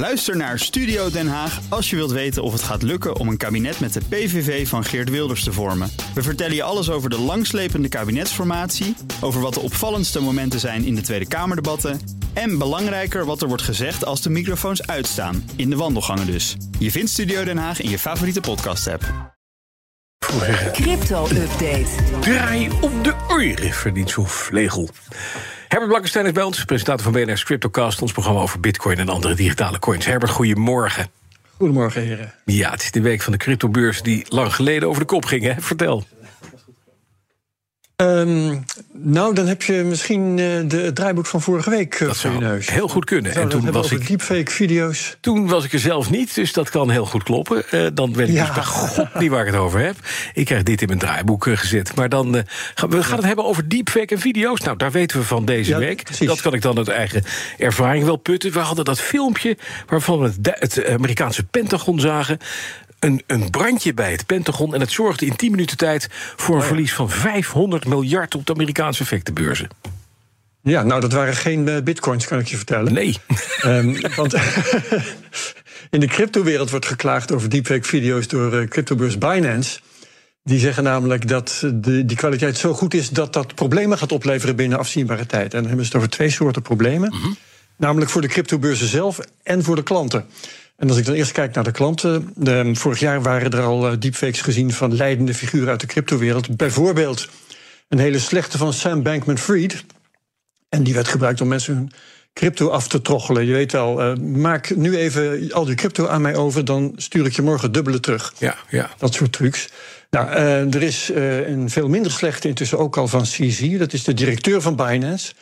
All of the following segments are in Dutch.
Luister naar Studio Den Haag als je wilt weten of het gaat lukken om een kabinet met de PVV van Geert Wilders te vormen. We vertellen je alles over de langslepende kabinetsformatie, over wat de opvallendste momenten zijn in de Tweede Kamerdebatten en belangrijker wat er wordt gezegd als de microfoons uitstaan, in de wandelgangen dus. Je vindt Studio Den Haag in je favoriete podcast-app. Crypto-update. Draai op de oren, verdient zo'n vlegel. Herbert Blankenstein is bij ons, presentator van BNR's Cryptocast... ons programma over bitcoin en andere digitale coins. Herbert, goedemorgen. Goedemorgen, heren. Ja, het is de week van de cryptobeurs die lang geleden over de kop ging, hè? Vertel. Ehm, nou, dan heb je misschien eh, de, het draaiboek van vorige week uh, Dat voor je neus. heel goed kunnen. En toen was, ik, deepfake-video's. toen was ik er zelf niet, dus dat kan heel goed kloppen. Eh, dan weet ik Ja. dus bij god niet waar ik het over heb. Ik krijg dit in mijn draaiboek eh, gezet. Maar dan eh, gaan we gaan het hebben over deepfake en video's. Nou, daar weten we van deze Ja, week. precies. Dat kan ik dan uit eigen ervaring wel putten. We hadden dat filmpje waarvan we het Amerikaanse Pentagon zagen. Een, een brandje bij het Pentagon. En het zorgde in 10 minuten tijd voor Oh een verlies van 500 miljard op de Amerikaanse effectenbeurzen. Ja, nou, dat waren geen eh, bitcoins, kan ik je vertellen. Nee. Ehm, want in de cryptowereld wordt geklaagd over deepfake-video's door eh, cryptobeurs Binance. Die zeggen namelijk dat de, die kwaliteit zo goed is dat dat problemen gaat opleveren binnen afzienbare tijd. En dan hebben ze het over twee soorten problemen. Namelijk voor de cryptobeurzen zelf en voor de klanten. En als ik dan eerst kijk naar de klanten. De, vorig jaar waren er al eh, deepfakes gezien van leidende figuren uit de cryptowereld. Bijvoorbeeld een hele slechte van Sam Bankman-Fried. En die werd gebruikt om mensen hun crypto af te troggelen. Je weet wel, eh, maak nu even al die crypto aan mij over... dan stuur ik je morgen dubbele terug. Ja, ja. Dat soort trucs. Nou, eh, er is een veel minder slechte intussen ook al van CZ. Dat is de directeur van Binance.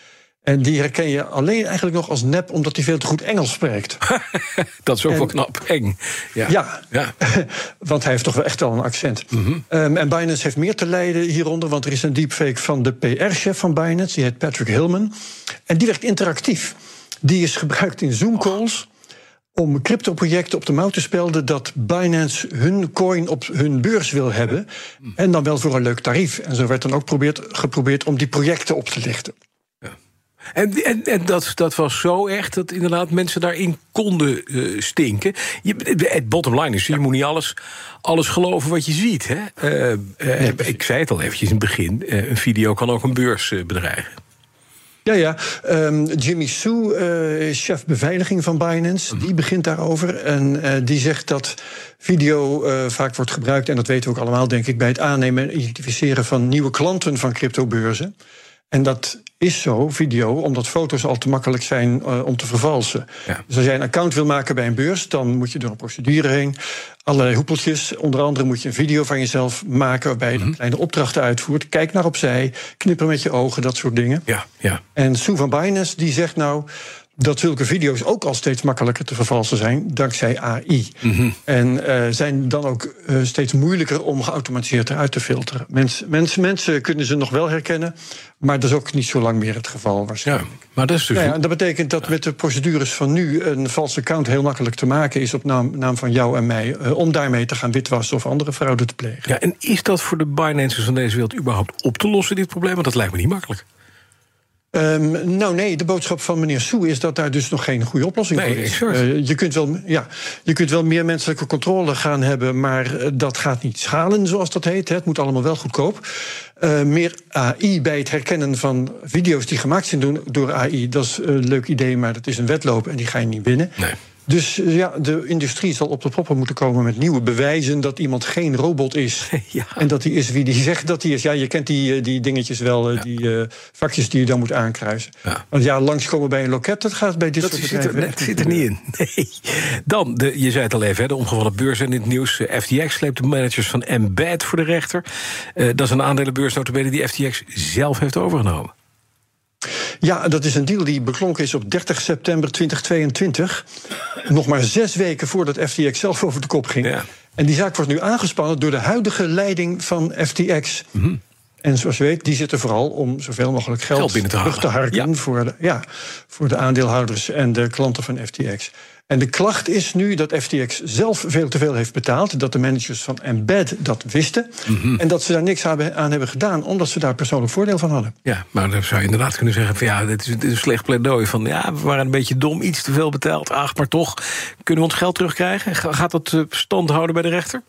En die herken je alleen eigenlijk nog als nep... omdat hij veel te goed Engels spreekt. Dat is ook En- wel knap. Eng. Ja. Ja. ja. Want hij heeft toch wel echt wel een accent. Ehm, en Binance heeft meer te lijden hieronder, want er is een deepfake van de PR-chef van Binance, die heet Patrick Hillman. En die werd interactief. Die is gebruikt in Zoom-calls om crypto-projecten op de mouw te spelden dat Binance hun coin op hun beurs wil hebben. En dan wel voor een leuk tarief. En zo werd dan ook probeerd, geprobeerd om die projecten op te lichten. En, en, en dat, dat was zo echt dat inderdaad mensen daarin konden eh, stinken. Je, het bottom line is, je moet niet alles, alles geloven wat je ziet. Hè? Eh, eh, ik zei het al eventjes in het begin, een video kan ook een beurs bedreigen. Ja, ja. Ehm, Jimmy Sue, eh, is chef beveiliging van Binance, die begint daarover. En die zegt dat video vaak wordt gebruikt, en dat weten we ook allemaal, denk ik, bij het aannemen en identificeren van nieuwe klanten van cryptobeurzen. En dat is zo, video, omdat foto's al te makkelijk zijn eh, om te vervalsen. Ja. Dus als jij een account wil maken bij een beurs, dan moet je door een procedure heen. Allerlei hoepeltjes. Onder andere moet je een video van jezelf maken waarbij je dan kleine opdrachten uitvoert. Kijk naar opzij, knipper met je ogen, dat soort dingen. Ja, ja. En Sue van Binance die zegt nou dat zulke video's ook al steeds makkelijker te vervalsen zijn dankzij AI. En eh, zijn dan ook eh, steeds moeilijker om geautomatiseerd eruit te filteren. Mens, mens, mensen kunnen ze nog wel herkennen, maar dat is ook niet zo lang meer het geval ja. waarschijnlijk. Maar dat is dus. Ja, en dat betekent dat met de procedures van nu een vals account heel makkelijk te maken is op naam, naam van jou en mij. eh, om daarmee te gaan witwassen of andere fraude te plegen. Ja, en is dat voor de Binances van deze wereld überhaupt op te lossen, dit probleem? Want dat lijkt me niet makkelijk. Ehm, nou nee, de boodschap van meneer Soe is dat daar dus nog geen goede oplossing Nee, voor is. Eh, je, kunt wel, ja, je kunt wel meer menselijke controle gaan hebben, maar eh, dat gaat niet schalen, zoals dat heet. Het moet allemaal wel goedkoop. Eh, meer AI bij het herkennen van video's die gemaakt zijn door, door AI, dat is een leuk idee, maar dat is een wedloop en die ga je niet winnen. Nee. Dus ja, de industrie zal op de proppen moeten komen met nieuwe bewijzen dat iemand geen robot is. Ja. En dat hij is wie die zegt dat hij is. Ja, je kent die, eh, die dingetjes wel, eh, die eh, vakjes die je dan moet aankruisen. Ja. Want ja, langskomen bij een loket, dat gaat bij dit Dat soort zit bedrijven echt zit er niet in. Nee. Dan, de, je zei het al even, de omgevallen beurs en in het nieuws. FTX sleept de managers van Embed voor de rechter. Dat is een aandelenbeurs die FTX zelf heeft overgenomen. Ja, dat is een deal die beklonken is op 30 september 2022. Nog maar zes weken voordat FTX zelf over de kop ging. Ja. En die zaak wordt nu aangespannen door de huidige leiding van FTX. En zoals je weet, die zitten vooral om zoveel mogelijk geld, Geld binnen te terug te harken Ja. voor, de, ja, voor de aandeelhouders en de klanten van FTX. En de klacht is nu dat FTX zelf veel te veel heeft betaald. Dat de managers van Embed dat wisten. Mhm. En dat ze daar niks aan hebben gedaan, omdat ze daar persoonlijk voordeel van hadden. Ja, maar dan zou je inderdaad kunnen zeggen: van ja, dit is, dit is een slecht pleidooi. Van ja, we waren een beetje dom, iets te veel betaald. Ach, maar toch, kunnen we ons geld terugkrijgen? Ga- Gaat dat eh, stand houden bij de rechter?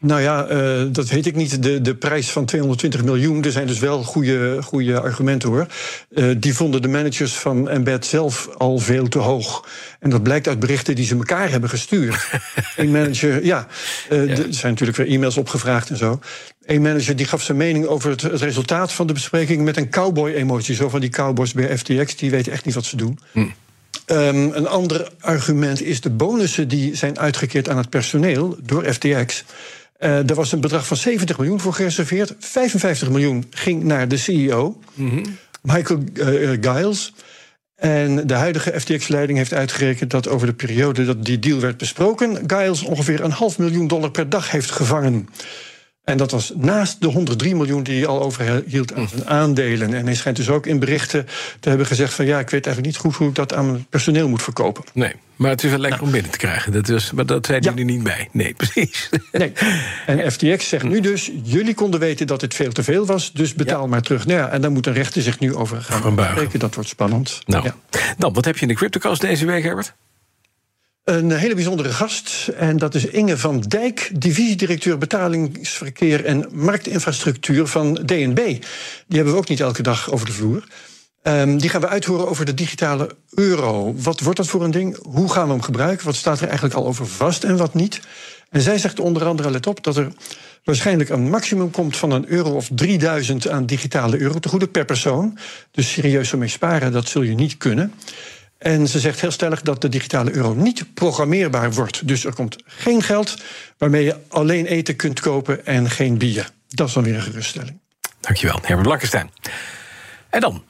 Nou ja, eh, dat weet ik niet. De, de prijs van 220 miljoen, er zijn dus wel goede, goede argumenten hoor. Eh, die vonden de managers van Embed zelf al veel te hoog. En dat blijkt uit berichten die ze elkaar hebben gestuurd. Een manager, ja, eh, er zijn natuurlijk weer e-mails opgevraagd en zo. Een manager die gaf zijn mening over het, het resultaat van de bespreking met een cowboy-emotie. Zo van die cowboys bij FTX, die weten echt niet wat ze doen. Ehm, een ander argument is de bonussen die zijn uitgekeerd aan het personeel door FTX. Eh, er was een bedrag van 70 miljoen voor gereserveerd. 55 miljoen ging naar de CEO, Michael eh, eh, Giles. En de huidige FTX-leiding heeft uitgerekend dat over de periode dat die deal werd besproken, Giles ongeveer een half miljoen dollar per dag heeft gevangen. En dat was naast de 103 miljoen die hij al overhield aan zijn aandelen. En hij schijnt dus ook in berichten te hebben gezegd: van ja, ik weet eigenlijk niet goed hoe ik dat aan mijn personeel moet verkopen. Nee, maar het is wel lekker om binnen te krijgen. Dat was, maar dat zijn Ja. jullie niet bij. Nee, precies. Nee. En FTX zegt nu dus: jullie konden weten dat dit veel te veel was, dus betaal Ja. maar terug. Nou ja, en daar moet een rechter zich nu over gaan spreken. Dat wordt spannend. Nou, Ja. dan, wat heb je in de CryptoCast deze week, Herbert? Een hele bijzondere gast. En dat is Inge van Dijk, divisiedirecteur betalingsverkeer en marktinfrastructuur van DNB. Die hebben we ook niet elke dag over de vloer. Ehm, die gaan we uithoren over de digitale euro. Wat wordt dat voor een ding? Hoe gaan we hem gebruiken? Wat staat er eigenlijk al over vast en wat niet? En zij zegt onder andere, let op, dat er waarschijnlijk een maximum komt van een euro of 3000 aan digitale eurotegoeden per persoon. Dus serieus ermee sparen, dat zul je niet kunnen. En ze zegt heel stellig dat de digitale euro niet programmeerbaar wordt. Dus er komt geen geld waarmee je alleen eten kunt kopen en geen bier. Dat is dan weer een geruststelling. Dankjewel, Herbert Blankenstein. En dan,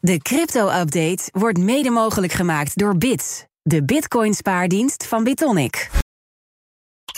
De crypto-update wordt mede mogelijk gemaakt door Bits, de Bitcoin-spaardienst van Bitonic.